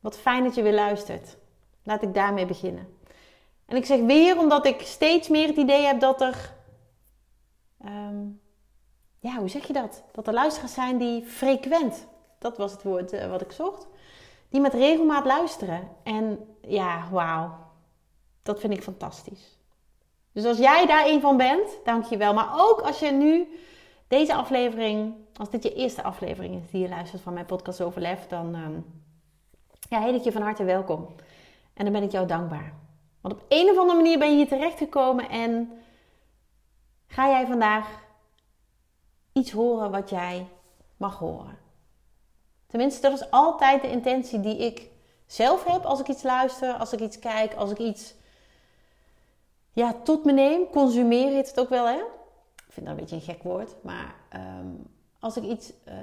Wat fijn dat je weer luistert. Laat ik daarmee beginnen. En ik zeg weer omdat ik steeds meer het idee heb dat er. Ehm, ja, hoe zeg je dat? Dat er luisteraars zijn die frequent, dat was het woord uh, wat ik zocht, die met regelmaat luisteren. En ja, wauw. Dat vind ik fantastisch. Dus als jij daar een van bent, dank je wel. Maar ook als je nu deze aflevering, als dit je eerste aflevering is die je luistert van mijn podcast Overlef, dan. Um, ja, heet je van harte welkom. En dan ben ik jou dankbaar. Want op een of andere manier ben je hier terechtgekomen en ga jij vandaag iets horen wat jij mag horen. Tenminste, dat is altijd de intentie die ik zelf heb als ik iets luister, als ik iets kijk, als ik iets ja, tot me neem. Consumeer heet het ook wel, hè? Ik vind dat een beetje een gek woord. Maar ehm, als ik iets uh,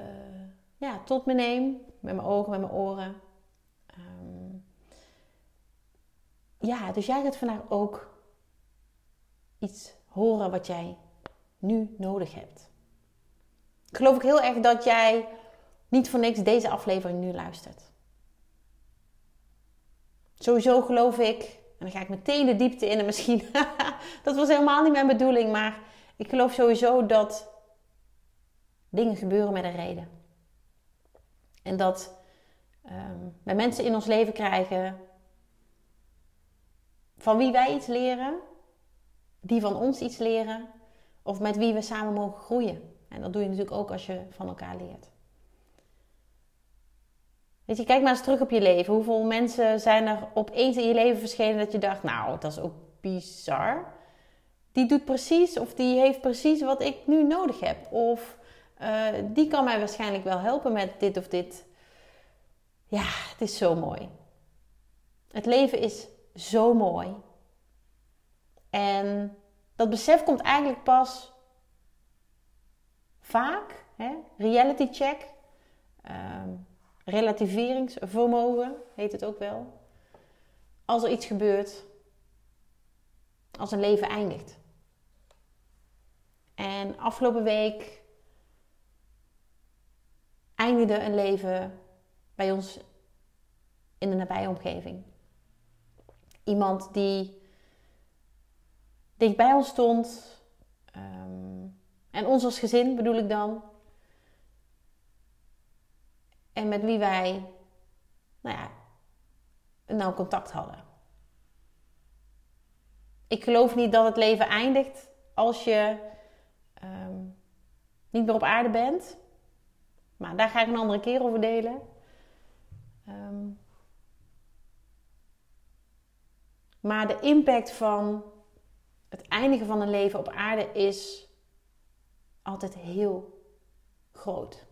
ja, tot me neem, met mijn ogen, met mijn oren, ja, dus jij gaat vandaag ook iets horen wat jij nu nodig hebt. Ik geloof ook heel erg dat jij niet voor niks deze aflevering nu luistert. Sowieso geloof ik, en dan ga ik meteen de diepte in en misschien, dat was helemaal niet mijn bedoeling, maar ik geloof sowieso dat dingen gebeuren met een reden. En dat um, wij mensen in ons leven krijgen van wie wij iets leren, die van ons iets leren, of met wie we samen mogen groeien. En dat doe je natuurlijk ook als je van elkaar leert. Weet je, kijk maar eens terug op je leven. Hoeveel mensen zijn er opeens in je leven verschenen dat je dacht, nou, dat is ook bizar. Die doet precies of die heeft precies wat ik nu nodig heb. Of uh, die kan mij waarschijnlijk wel helpen met dit of dit. Ja, het is zo mooi. Het leven is zo mooi. En dat besef komt eigenlijk pas vaak, hè? reality check, um, relativeringsvermogen heet het ook wel. Als er iets gebeurt, als een leven eindigt. En afgelopen week eindigde een leven bij ons in de nabije omgeving. Iemand die dicht bij ons stond. Um, en ons als gezin bedoel ik dan. En met wie wij, nou ja, nou contact hadden. Ik geloof niet dat het leven eindigt als je um, niet meer op aarde bent. Maar daar ga ik een andere keer over delen. Um, Maar de impact van het eindigen van een leven op aarde is altijd heel groot.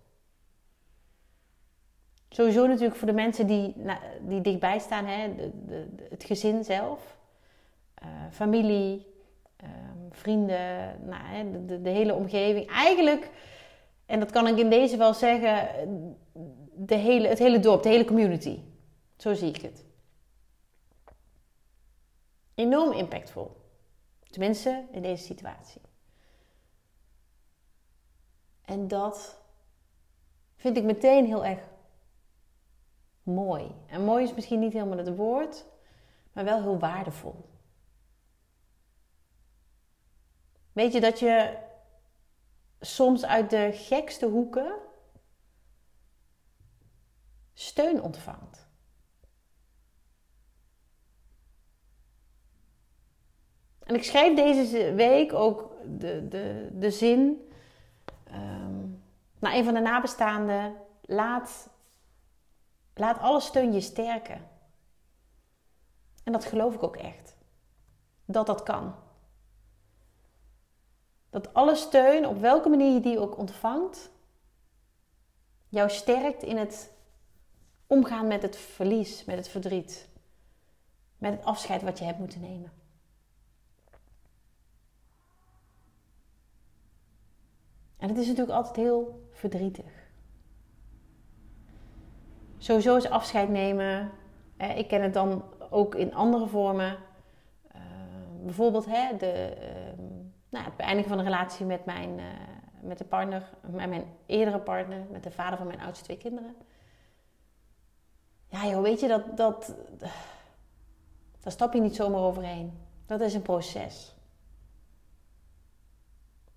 Sowieso natuurlijk voor de mensen die, die dichtbij staan, hè, de, het gezin zelf, uh, familie, uh, vrienden, nou, hè, de, de, hele omgeving. Eigenlijk, en dat kan ik in deze wel zeggen, de hele, het hele dorp, de hele community. Zo zie ik het enorm impactvol. Tenminste, in deze situatie. En dat vind ik meteen heel erg mooi. En mooi is misschien niet helemaal het woord, maar wel heel waardevol. Weet je dat je soms uit de gekste hoeken steun ontvangt? En ik schreef deze week ook de, de, de zin um, naar een van de nabestaanden: laat, laat alle steun je sterken. En dat geloof ik ook echt. Dat dat kan. Dat alle steun, op welke manier je die ook ontvangt, jou sterkt in het omgaan met het verlies, met het verdriet, met het afscheid wat je hebt moeten nemen. En het is natuurlijk altijd heel verdrietig. Sowieso is afscheid nemen. ik ken het dan ook in andere vormen. Uh, bijvoorbeeld hè, de, uh, nou, het beëindigen van een relatie met mijn, uh, met de partner, met mijn eerdere partner, met de vader van mijn oudste twee kinderen. Ja, joh, weet je, dat, dat, daar stap je niet zomaar overheen. Dat is een proces.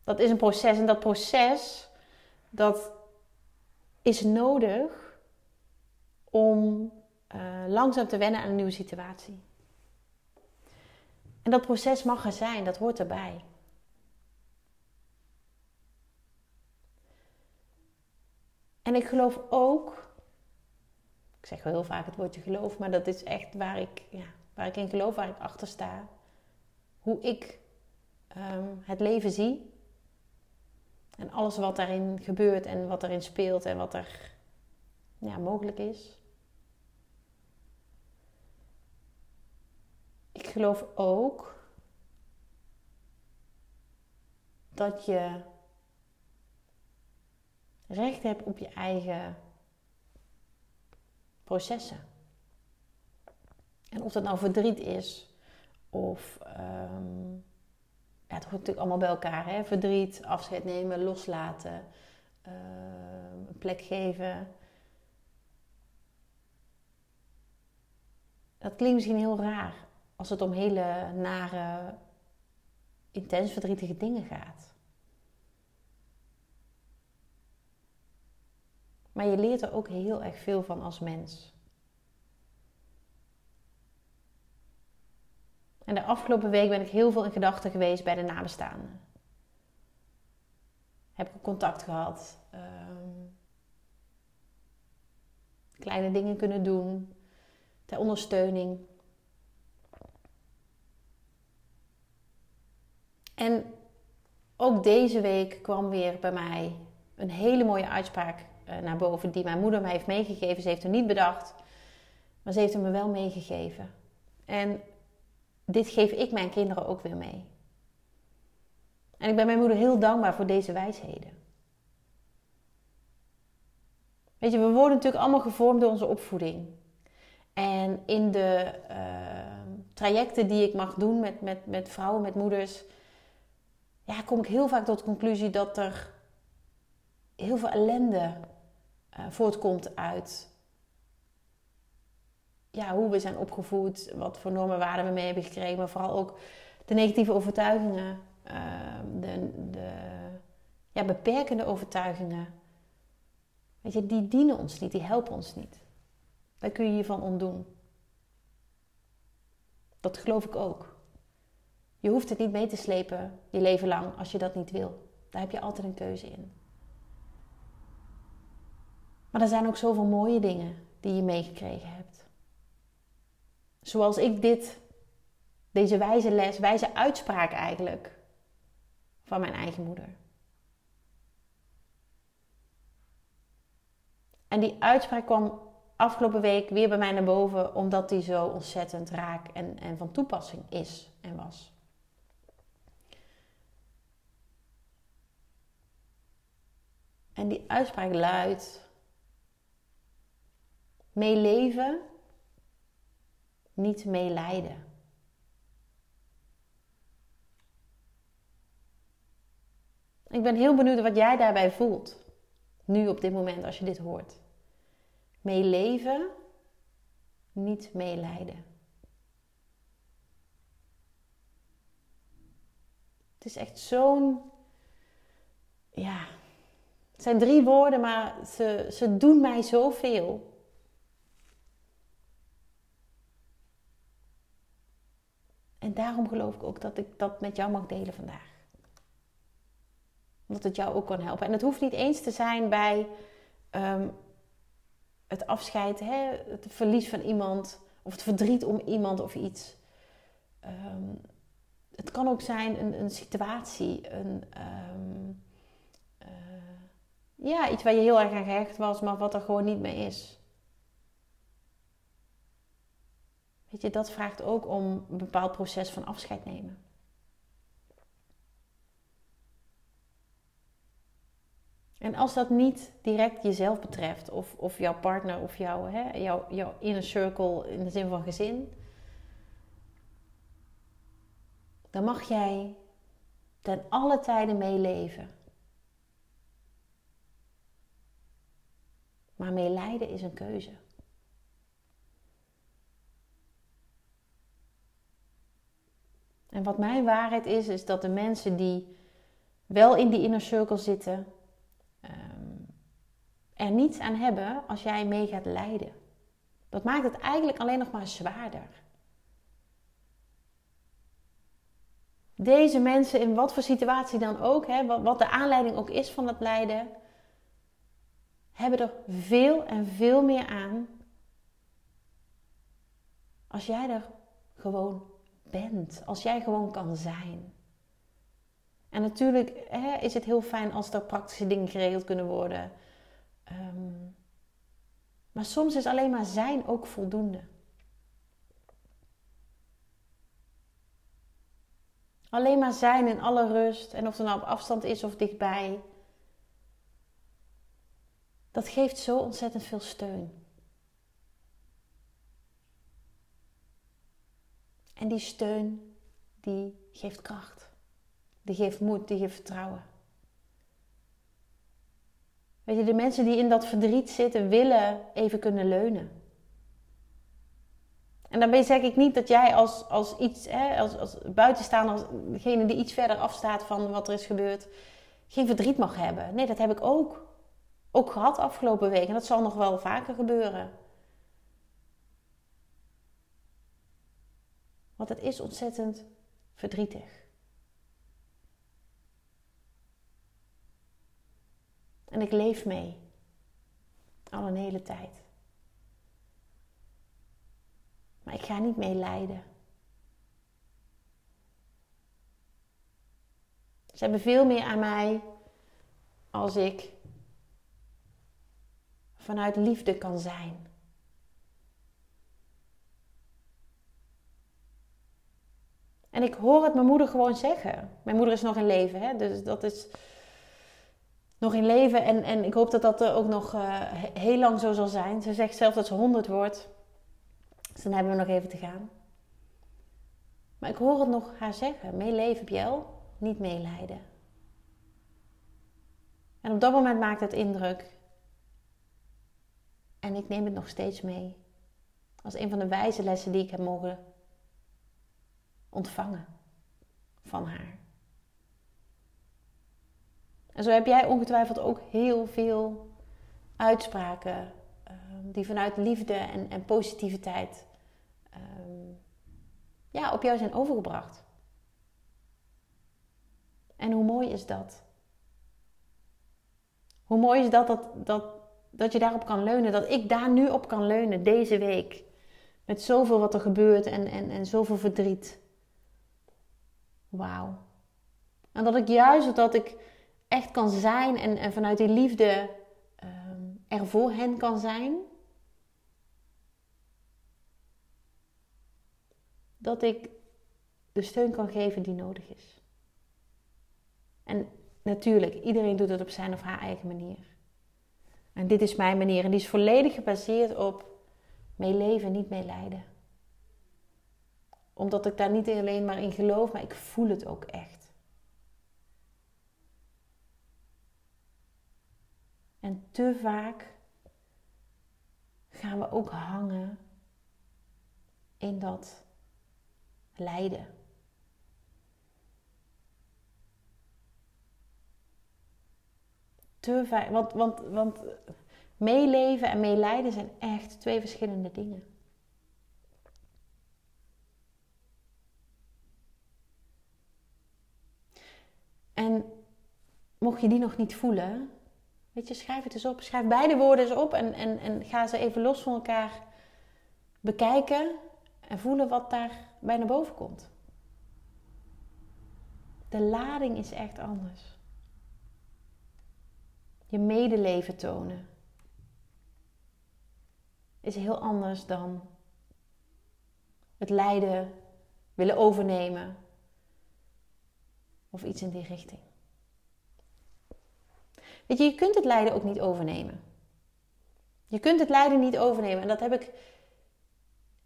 Dat is een proces en dat proces, dat is nodig om uh, langzaam te wennen aan een nieuwe situatie. En dat proces mag er zijn, dat hoort erbij. En ik geloof ook, ik zeg wel heel vaak het woordje geloof, maar dat is echt waar ik, ja, waar ik in geloof, waar ik achter sta. Hoe ik um, het leven zie. En alles wat daarin gebeurt en wat erin speelt en wat er ja, mogelijk is. Ik geloof ook dat je recht hebt op je eigen processen. En of dat nou verdriet is of um, ja, het hoort natuurlijk allemaal bij elkaar. Hè? Verdriet, afscheid nemen, loslaten, uh, een plek geven. Dat klinkt misschien heel raar als het om hele nare, intens verdrietige dingen gaat. Maar je leert er ook heel erg veel van als mens. En de afgelopen week ben ik heel veel in gedachten geweest bij de nabestaanden. Heb ik contact gehad. Um, kleine dingen kunnen doen. Ter ondersteuning. En ook deze week kwam weer bij mij een hele mooie uitspraak eh, naar boven die mijn moeder me heeft meegegeven. Ze heeft hem niet bedacht, maar ze heeft hem me wel meegegeven. En dit geef ik mijn kinderen ook weer mee. En ik ben mijn moeder heel dankbaar voor deze wijsheden. Weet je, we worden natuurlijk allemaal gevormd door onze opvoeding. En in de uh, trajecten die ik mag doen met, met, met vrouwen, met moeders, ja, kom ik heel vaak tot de conclusie dat er heel veel ellende uh, voortkomt uit ja, hoe we zijn opgevoed, wat voor normen waarden we mee hebben gekregen, maar vooral ook de negatieve overtuigingen, ehm, de, de ja, beperkende overtuigingen. Weet je, die dienen ons niet, die helpen ons niet. Daar kun je je van ontdoen. Dat geloof ik ook. Je hoeft het niet mee te slepen je leven lang als je dat niet wil. Daar heb je altijd een keuze in. Maar er zijn ook zoveel mooie dingen die je meegekregen hebt. Zoals ik dit, deze wijze les, wijze uitspraak eigenlijk van mijn eigen moeder. En die uitspraak kwam afgelopen week weer bij mij naar boven, omdat die zo ontzettend raak en, en van toepassing is en was. En die uitspraak luidt: meeleven niet meelijden. Ik ben heel benieuwd wat jij daarbij voelt. Nu op dit moment als je dit hoort. Meeleven, niet meelijden. Het is echt zo'n. Ja. Het zijn drie woorden, maar ze, ze doen mij zoveel. En daarom geloof ik ook dat ik dat met jou mag delen vandaag. Omdat het jou ook kan helpen. En het hoeft niet eens te zijn bij um, het afscheid, hè, het verlies van iemand, of het verdriet om iemand of iets. Um, het kan ook zijn een, een situatie, een, um, uh, ja, iets waar je heel erg aan gehecht was, maar wat er gewoon niet meer is. Weet je, dat vraagt ook om een bepaald proces van afscheid nemen. En als dat niet direct jezelf betreft, of, of jouw partner of jouw, hè, jouw, inner circle in de zin van gezin, dan mag jij ten alle tijden meeleven. Maar meelijden is een keuze. En wat mijn waarheid is, is dat de mensen die wel in die inner circle zitten, um, er niets aan hebben als jij mee gaat lijden. Dat maakt het eigenlijk alleen nog maar zwaarder. Deze mensen, in wat voor situatie dan ook, hè, wat de aanleiding ook is van het lijden, hebben er veel en veel meer aan als jij er gewoon bent, als jij gewoon kan zijn. En natuurlijk hè, is het heel fijn als er praktische dingen geregeld kunnen worden. Ehm, maar soms is alleen maar zijn ook voldoende. Alleen maar zijn in alle rust en of er nou op afstand is of dichtbij. Dat geeft zo ontzettend veel steun. En die steun, die geeft kracht. Die geeft moed, die geeft vertrouwen. Weet je, de mensen die in dat verdriet zitten, willen even kunnen leunen. En daarmee zeg ik niet dat jij als, als iets, hè, als, als buitenstaander, als degene die iets verder afstaat van wat er is gebeurd, geen verdriet mag hebben. Nee, dat heb ik ook. Ook gehad afgelopen week. En dat zal nog wel vaker gebeuren. Want het is ontzettend verdrietig. En ik leef mee. Al een hele tijd. Maar ik ga niet mee lijden. Ze hebben veel meer aan mij als ik vanuit liefde kan zijn. En ik hoor het mijn moeder gewoon zeggen. Mijn moeder is nog in leven, hè? dus dat is nog in leven. En, en ik hoop dat dat ook nog uh, heel lang zo zal zijn. Ze zegt zelf dat ze 100 wordt. Dus dan hebben we nog even te gaan. Maar ik hoor het nog haar zeggen: meeleven, Bjel, niet meelijden. En op dat moment maakt het indruk. En ik neem het nog steeds mee. Als een van de wijze lessen die ik heb mogen ontvangen van haar. En zo heb jij ongetwijfeld ook heel veel uitspraken ehm, die vanuit liefde en, en positiviteit ehm, ja, op jou zijn overgebracht. En hoe mooi is dat? Hoe mooi is dat, dat, dat dat je daarop kan leunen, dat ik daar nu op kan leunen deze week. Met zoveel wat er gebeurt en, en, en zoveel verdriet. Wauw. En dat ik juist dat ik echt kan zijn en, vanuit die liefde um, er voor hen kan zijn. Dat ik de steun kan geven die nodig is. En natuurlijk, iedereen doet het op zijn of haar eigen manier. En dit is mijn manier en die is volledig gebaseerd op meeleven, niet meelijden. Omdat ik daar niet alleen maar in geloof, maar ik voel het ook echt. En te vaak gaan we ook hangen in dat lijden. te vaak. Want, want, want meeleven en meelijden zijn echt twee verschillende dingen. En mocht je die nog niet voelen, weet je, schrijf het eens op. Schrijf beide woorden eens op en, en, en ga ze even los van elkaar bekijken en voelen wat daar bij naar boven komt. De lading is echt anders je medeleven tonen, is heel anders dan het lijden willen overnemen. Of iets in die richting. Weet je, je kunt het lijden ook niet overnemen. Je kunt het lijden niet overnemen. En dat heb ik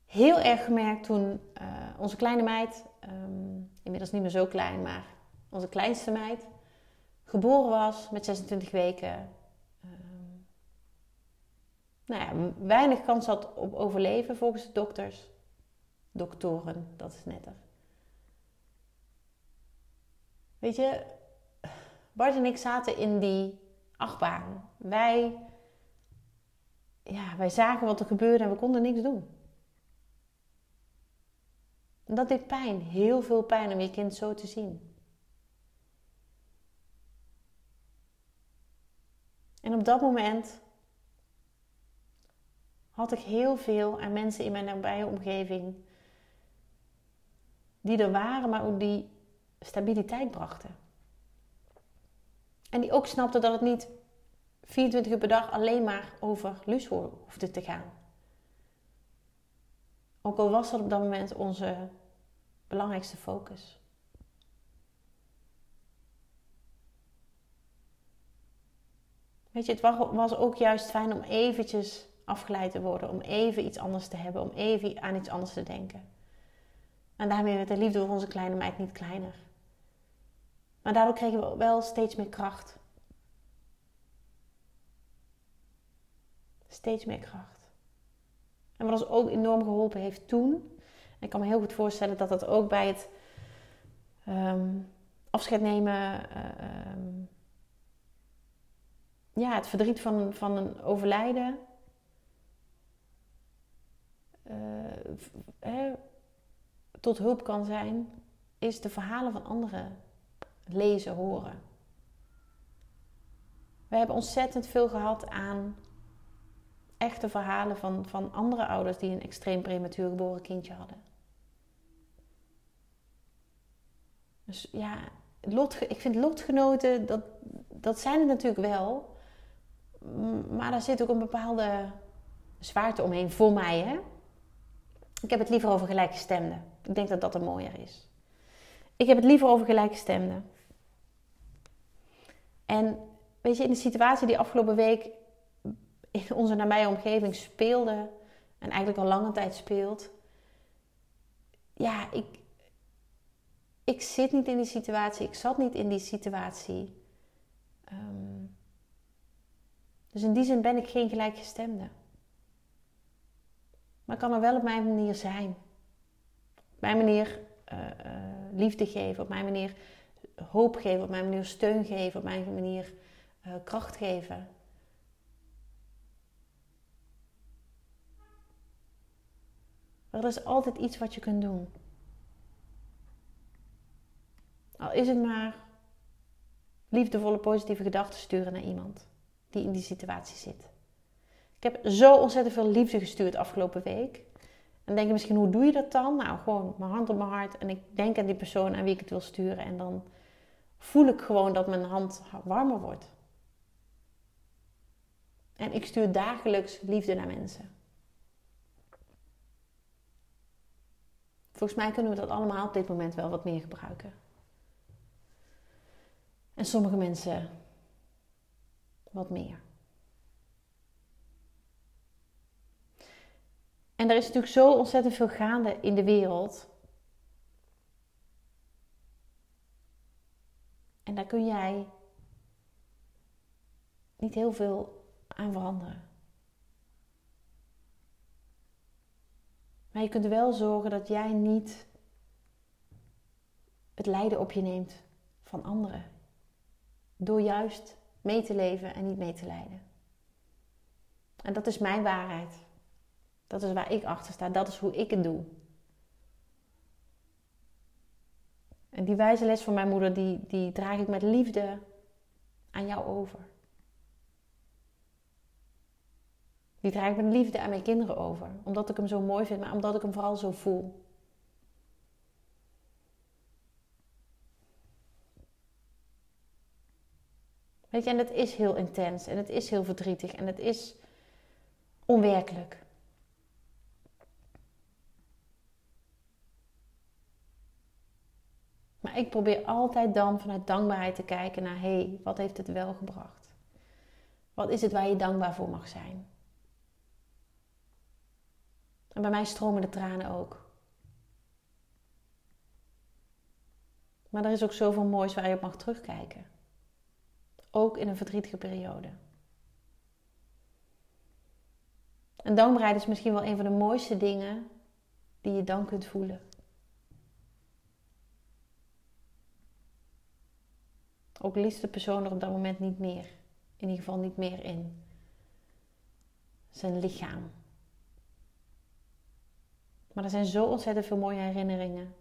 heel erg gemerkt toen uh, onze kleine meid, um, inmiddels niet meer zo klein, maar onze kleinste meid, geboren was met 26 weken. Um, nou ja, weinig kans had op overleven volgens de dokters. Doktoren, dat is netter. Weet je, Bart en ik zaten in die achtbaan. Wij, ja, wij zagen wat er gebeurde en we konden niks doen. En dat deed pijn, heel veel pijn om je kind zo te zien. En op dat moment had ik heel veel aan mensen in mijn nabije omgeving die er waren, maar ook die stabiliteit brachten. En die ook snapten dat het niet 24 uur per dag alleen maar over Luus hoefde te gaan. Ook al was dat op dat moment onze belangrijkste focus. Weet je, het was ook juist fijn om eventjes afgeleid te worden, om even iets anders te hebben, om even aan iets anders te denken. En daarmee werd de liefde voor onze kleine meid niet kleiner. Maar daardoor kregen we wel steeds meer kracht. Steeds meer kracht. En wat ons ook enorm geholpen heeft toen. En ik kan me heel goed voorstellen dat dat ook bij het um, afscheid nemen. Uh, ja, het verdriet van, van een overlijden. Uh, tot hulp kan zijn, is de verhalen van anderen lezen, horen. We hebben ontzettend veel gehad aan echte verhalen van, van andere ouders die een extreem prematuur geboren kindje hadden. Dus ja, lot, ik vind lotgenoten, dat, dat zijn het natuurlijk wel. Maar daar zit ook een bepaalde zwaarte omheen voor mij. Hè? Ik heb het liever over gelijkgestemden. Ik denk dat dat er mooier is. Ik heb het liever over gelijkgestemden. En weet je, in de situatie die afgelopen week in onze nabije omgeving speelde, en eigenlijk al lange tijd speelt, ja, ik, ik zit niet in die situatie, ik zat niet in die situatie. Ehm, dus in die zin ben ik geen gelijkgestemde. Maar ik kan er wel op mijn manier zijn. Op mijn manier uh, uh, liefde geven, op mijn manier hoop geven, op mijn manier steun geven, op mijn manier uh, kracht geven. er is altijd iets wat je kunt doen. Al is het maar liefdevolle, positieve gedachten sturen naar iemand die in die situatie zit. Ik heb zo ontzettend veel liefde gestuurd afgelopen week. En denk je misschien, hoe doe je dat dan? Nou, gewoon mijn hand op mijn hart en ik denk aan die persoon aan wie ik het wil sturen. En dan voel ik gewoon dat mijn hand warmer wordt. En ik stuur dagelijks liefde naar mensen. Volgens mij kunnen we dat allemaal op dit moment wel wat meer gebruiken. En sommige mensen wat meer. En er is natuurlijk zo ontzettend veel gaande in de wereld. En daar kun jij niet heel veel aan veranderen. Maar je kunt wel zorgen dat jij niet het lijden op je neemt van anderen. Door juist mee te leven en niet mee te lijden. En dat is mijn waarheid. Dat is waar ik achter sta. Dat is hoe ik het doe. En die wijze les van mijn moeder, die, die draag ik met liefde aan jou over. Die draag ik met liefde aan mijn kinderen over. Omdat ik hem zo mooi vind, maar omdat ik hem vooral zo voel. Weet je, en het is heel intens en het is heel verdrietig en het is onwerkelijk. Maar ik probeer altijd dan vanuit dankbaarheid te kijken naar, hé, hey, wat heeft het wel gebracht? Wat is het waar je dankbaar voor mag zijn? En bij mij stromen de tranen ook. Maar er is ook zoveel moois waar je op mag terugkijken. Ook in een verdrietige periode. En dankbaarheid is misschien wel een van de mooiste dingen die je dan kunt voelen. Ook liefst de persoon er op dat moment niet meer. In ieder geval niet meer in zijn lichaam. Maar er zijn zo ontzettend veel mooie herinneringen.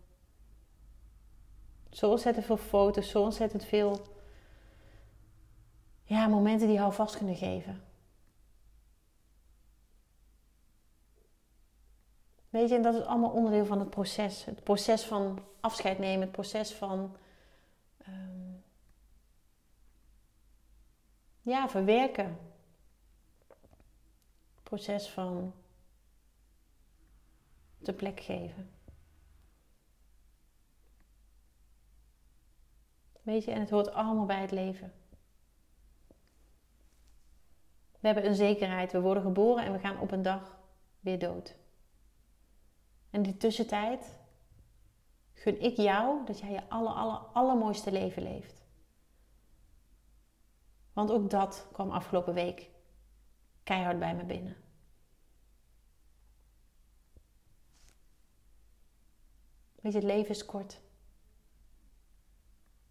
Zo ontzettend veel foto's, zo ontzettend veel ja, momenten die vast kunnen geven. Weet je, en dat is allemaal onderdeel van het proces. Het proces van afscheid nemen, het proces van um, ja, verwerken. Proces van de plek geven. Weet je, en het hoort allemaal bij het leven. We hebben een zekerheid. We worden geboren en we gaan op een dag weer dood. En die tussentijd gun ik jou dat jij je aller, aller, allermooiste leven leeft. Want ook dat kwam afgelopen week keihard bij me binnen. Weet je, het leven is kort.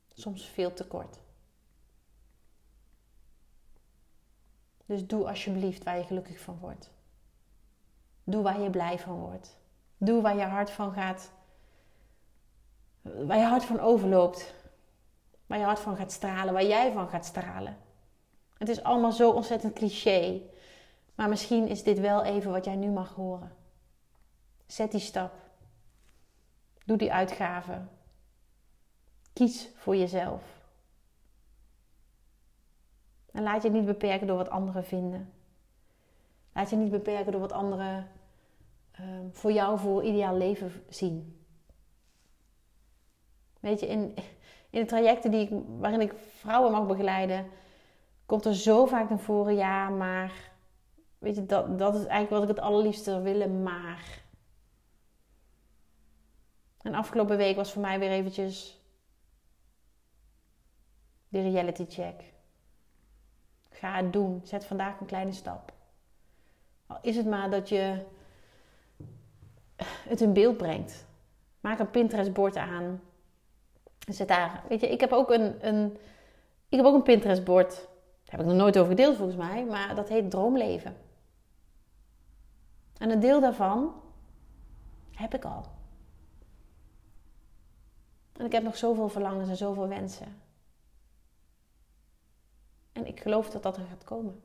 Soms veel te kort. Dus doe alsjeblieft waar je gelukkig van wordt. Doe waar je blij van wordt. Doe waar je hart van gaat. Waar je hart van overloopt. Waar je hart van gaat stralen. Waar jij van gaat stralen. Het is allemaal zo ontzettend cliché. Maar misschien is dit wel even wat jij nu mag horen. Zet die stap. Doe die uitgave. Kies voor jezelf. En laat je niet beperken door wat anderen vinden. Laat je niet beperken door wat anderen Ehm, voor jou voor ideaal leven zien. Weet je, in, in de trajecten die ik, waarin ik vrouwen mag begeleiden, komt er zo vaak naar voren, ja, maar weet je, dat, dat is eigenlijk wat ik het allerliefste willen, maar. En afgelopen week was voor mij weer eventjes de reality check. Ga het doen. Zet vandaag een kleine stap. Al is het maar dat je het in beeld brengt. Maak een Pinterest-bord aan. Zet daar. Weet je, ik heb ook een, een, ik heb ook een Pinterest-bord. Daar heb ik nog nooit over gedeeld volgens mij. Maar dat heet Droomleven. En een deel daarvan heb ik al. En ik heb nog zoveel verlangens en zoveel wensen. En ik geloof dat dat er gaat komen.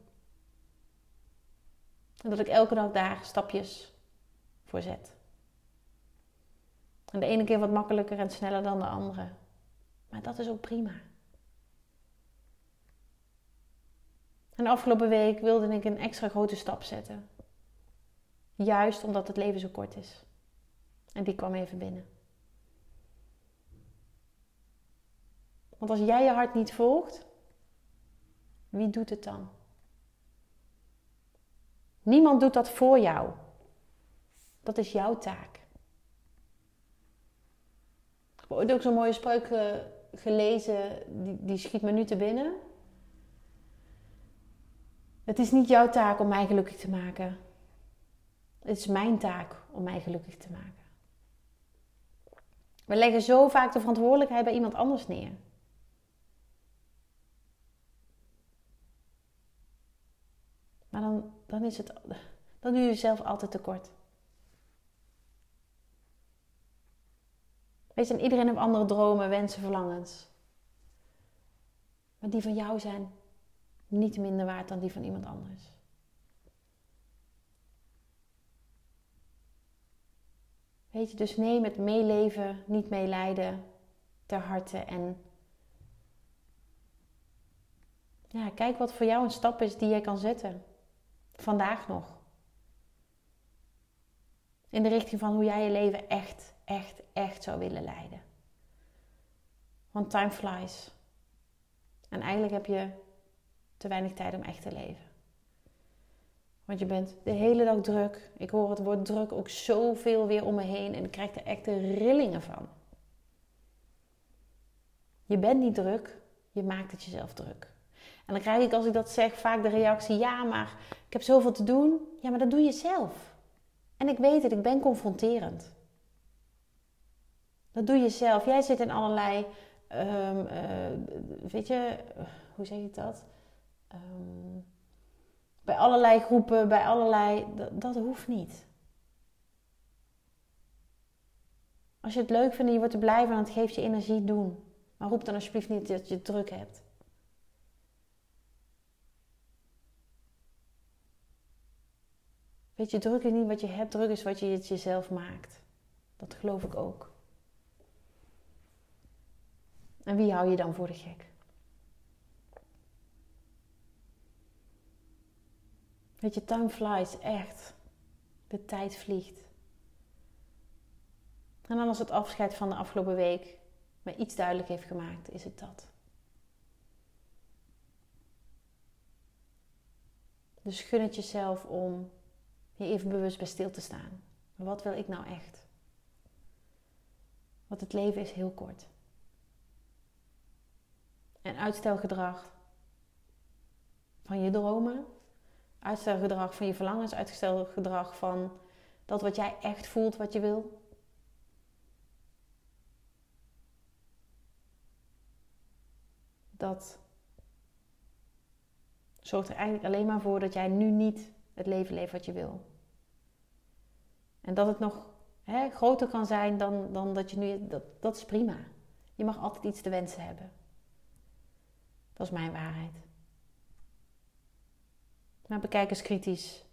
En dat ik elke dag daar stapjes voor zet. En de ene keer wat makkelijker en sneller dan de andere. Maar dat is ook prima. En afgelopen week wilde ik een extra grote stap zetten. Juist omdat het leven zo kort is. En die kwam even binnen. Want als jij je hart niet volgt, wie doet het dan? Niemand doet dat voor jou. Dat is jouw taak. Ik heb ooit ook zo'n mooie spreuk gelezen, die, die schiet me nu te binnen. Het is niet jouw taak om mij gelukkig te maken. Het is mijn taak om mij gelukkig te maken. We leggen zo vaak de verantwoordelijkheid bij iemand anders neer. Maar dan, dan, is het, dan doe je jezelf altijd tekort. Weet je, en iedereen heeft andere dromen, wensen, verlangens. Maar die van jou zijn niet minder waard dan die van iemand anders. Weet je, dus neem het meeleven, niet meelijden ter harte en ja, kijk wat voor jou een stap is die jij kan zetten. Vandaag nog. In de richting van hoe jij je leven echt echt, echt zou willen leiden. Want time flies. En eigenlijk heb je te weinig tijd om echt te leven. Want je bent de hele dag druk. Ik hoor het woord druk ook zoveel weer om me heen en ik krijg er echt de rillingen van. Je bent niet druk, je maakt het jezelf druk. En dan krijg ik als ik dat zeg vaak de reactie: ja, maar ik heb zoveel te doen. Ja, maar dat doe je zelf. En ik weet het, ik ben confronterend. Dat doe je zelf. Jij zit in allerlei, um, weet je, hoe zeg je dat? Um, bij allerlei groepen, bij allerlei. Dat, dat hoeft niet. Als je het leuk vindt en je wordt er blij van, het geeft je energie, doen. Maar roep dan alsjeblieft niet dat je het druk hebt. Weet je, druk is niet wat je hebt, druk is wat je het jezelf maakt. Dat geloof ik ook. En wie hou je dan voor de gek? Weet je, time flies, echt. De tijd vliegt. En dan als het afscheid van de afgelopen week me iets duidelijk heeft gemaakt, is het dat. Dus gun het jezelf om je even bewust bij stil te staan. Wat wil ik nou echt? Want het leven is heel kort. En uitstelgedrag van je dromen, uitstelgedrag van je verlangens, uitstelgedrag van dat wat jij echt voelt, wat je wil. Dat zorgt er eigenlijk alleen maar voor dat jij nu niet het leven leeft wat je wil. En dat het nog hè, groter kan zijn dan, dan dat je nu. Dat, dat is prima. Je mag altijd iets te wensen hebben. Dat is mijn waarheid. Maar bekijk eens kritisch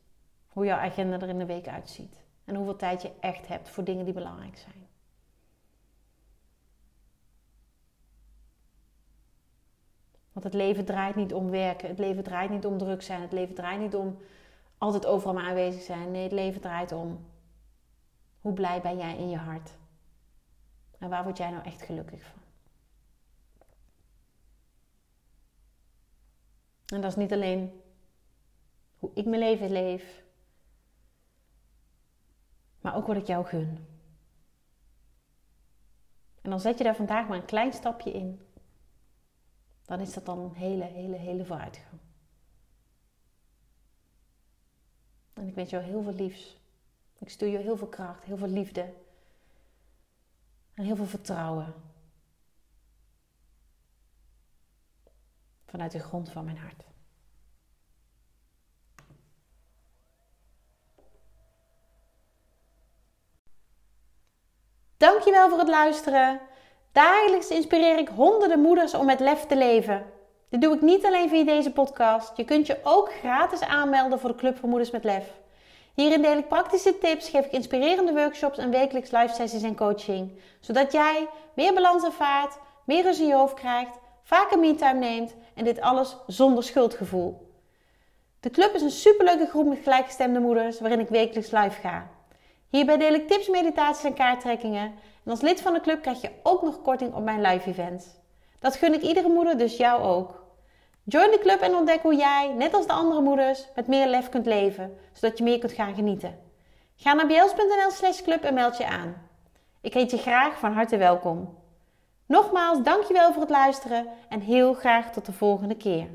hoe jouw agenda er in de week uitziet. En hoeveel tijd je echt hebt voor dingen die belangrijk zijn. Want het leven draait niet om werken. Het leven draait niet om druk zijn. Het leven draait niet om altijd overal maar aanwezig zijn. Nee, het leven draait om. Hoe blij ben jij in je hart? En waar word jij nou echt gelukkig van? En dat is niet alleen hoe ik mijn leven leef, maar ook wat ik jou gun. En dan zet je daar vandaag maar een klein stapje in. Dan is dat dan een hele, hele, hele vooruitgang. En ik wens jou heel veel liefs. Ik stuur je heel veel kracht, heel veel liefde. En heel veel vertrouwen. Vanuit de grond van mijn hart. Dankjewel voor het luisteren. Dagelijks inspireer ik honderden moeders om met lef te leven. Dit doe ik niet alleen via deze podcast. Je kunt je ook gratis aanmelden voor de Club voor Moeders met Lef. Hierin deel ik praktische tips, geef ik inspirerende workshops en wekelijks live sessies en coaching. Zodat jij meer balans ervaart, meer rust in je hoofd krijgt, vaker me-time neemt en dit alles zonder schuldgevoel. De club is een superleuke groep met gelijkgestemde moeders waarin ik wekelijks live ga. Hierbij deel ik tips, meditaties en kaarttrekkingen. En als lid van de club krijg je ook nog korting op mijn live events. Dat gun ik iedere moeder, dus jou ook. Join de club en ontdek hoe jij, net als de andere moeders, met meer lef kunt leven, zodat je meer kunt gaan genieten. Ga naar bjels.nl slash club en meld je aan. Ik heet je graag van harte welkom. Nogmaals, dankjewel voor het luisteren en heel graag tot de volgende keer.